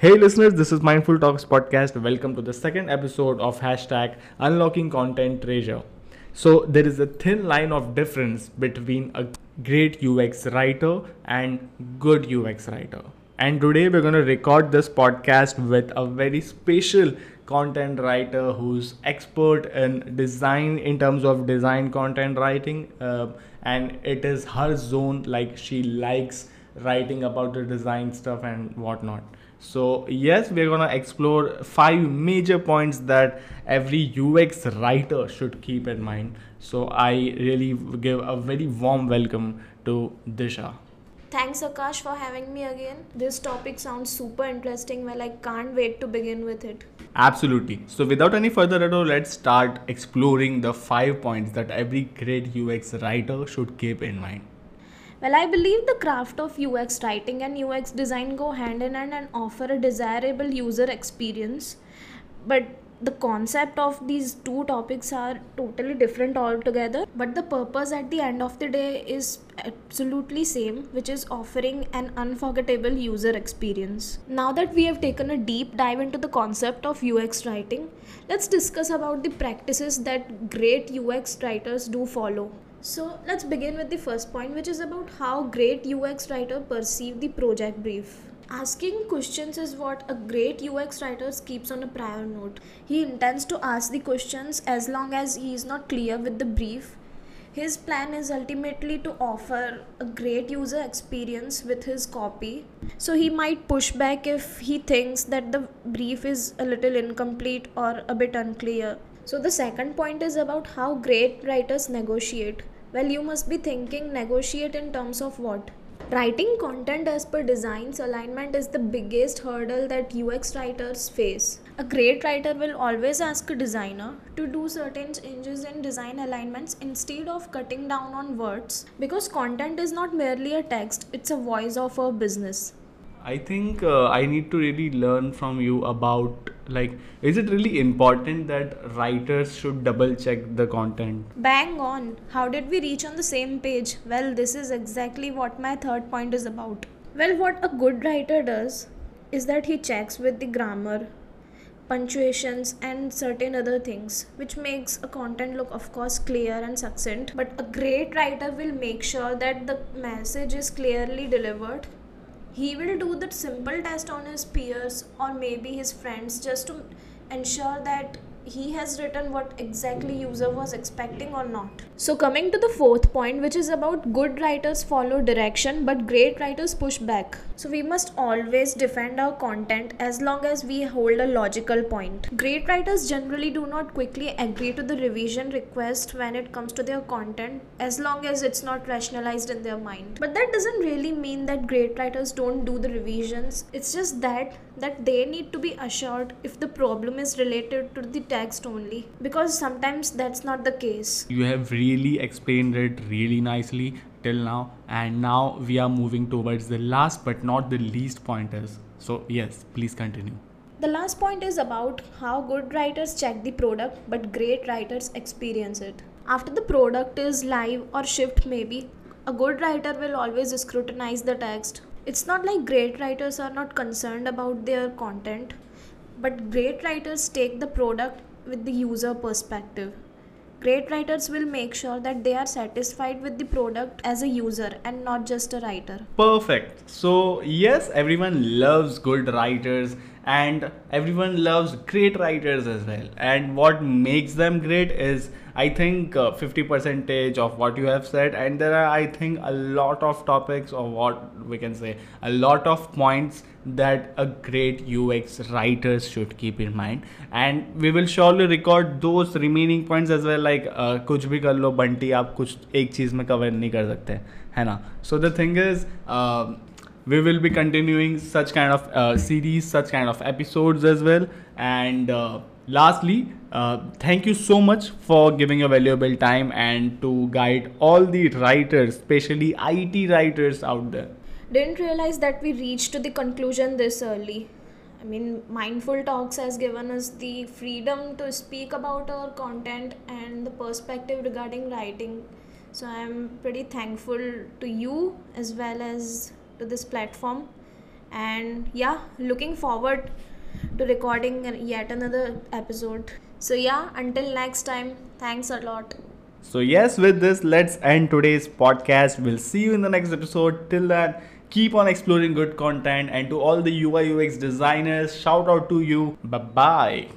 Hey listeners, this is Mindful Talks podcast. Welcome to the second episode of hashtag Unlocking Content Treasure. So there is a thin line of difference between a great UX writer and good UX writer. And today we're going to record this podcast with a very special content writer who's expert in design in terms of design content writing uh, and it is her zone like she likes writing about the design stuff and whatnot so yes we're gonna explore five major points that every ux writer should keep in mind so i really give a very warm welcome to disha Thanks Akash for having me again. This topic sounds super interesting. Well, I can't wait to begin with it. Absolutely. So, without any further ado, let's start exploring the five points that every great UX writer should keep in mind. Well, I believe the craft of UX writing and UX design go hand in hand and offer a desirable user experience. But the concept of these two topics are totally different altogether. But the purpose at the end of the day is absolutely same which is offering an unforgettable user experience. Now that we have taken a deep dive into the concept of ux writing let's discuss about the practices that great ux writers do follow so let's begin with the first point, which is about how great UX writer perceive the project brief. Asking questions is what a great UX writer keeps on a prior note. He intends to ask the questions as long as he is not clear with the brief. His plan is ultimately to offer a great user experience with his copy. So he might push back if he thinks that the brief is a little incomplete or a bit unclear. So the second point is about how great writers negotiate. Well, you must be thinking negotiate in terms of what? Writing content as per designs alignment is the biggest hurdle that UX writers face. A great writer will always ask a designer to do certain changes in design alignments instead of cutting down on words because content is not merely a text, it's a voice of a business. I think uh, I need to really learn from you about like is it really important that writers should double check the content? Bang on. How did we reach on the same page? Well, this is exactly what my third point is about. Well, what a good writer does is that he checks with the grammar, punctuations and certain other things which makes a content look of course clear and succinct but a great writer will make sure that the message is clearly delivered he will do that simple test on his peers or maybe his friends just to ensure that he has written what exactly user was expecting or not. So coming to the fourth point which is about good writers follow direction but great writers push back. So we must always defend our content as long as we hold a logical point. Great writers generally do not quickly agree to the revision request when it comes to their content as long as it's not rationalized in their mind. But that doesn't really mean that great writers don't do the revisions. It's just that that they need to be assured if the problem is related to the text only. Because sometimes that's not the case. You have really explained it really nicely till now. And now we are moving towards the last but not the least pointers so yes please continue. The last point is about how good writers check the product but great writers experience it. After the product is live or shipped maybe a good writer will always scrutinize the text. It's not like great writers are not concerned about their content but great writers take the product with the user perspective. Great writers will make sure that they are satisfied with the product as a user and not just a writer. Perfect. So yes everyone loves good writers and everyone loves great writers as well and what makes them great is i think uh, 50 percentage of what you have said and there are i think a lot of topics or what we can say a lot of points that a great ux writers should keep in mind and we will surely record those remaining points as well like uh, कुछ भी कर लो बंटी आप कुछ एक चीज़ में cover नहीं कर सकते है ना so the thing is we will be continuing such kind of uh, series such kind of episodes as well. And uh, lastly uh, thank you so much for giving your valuable time and to guide all the writers especially it writers out there. Didn't realize that we reached to the conclusion this early. I mean, Mindful Talks has given us the freedom to speak about our content and the perspective regarding writing. So I'm pretty thankful to you as well as to this platform. And yeah looking forward to recording yet another episode. So yeah until next time thanks a lot. So yes with this let's end today's podcast. We'll see you in the next episode. Till then keep on exploring good content. And to all the ui ux designers shout out to you. Bye bye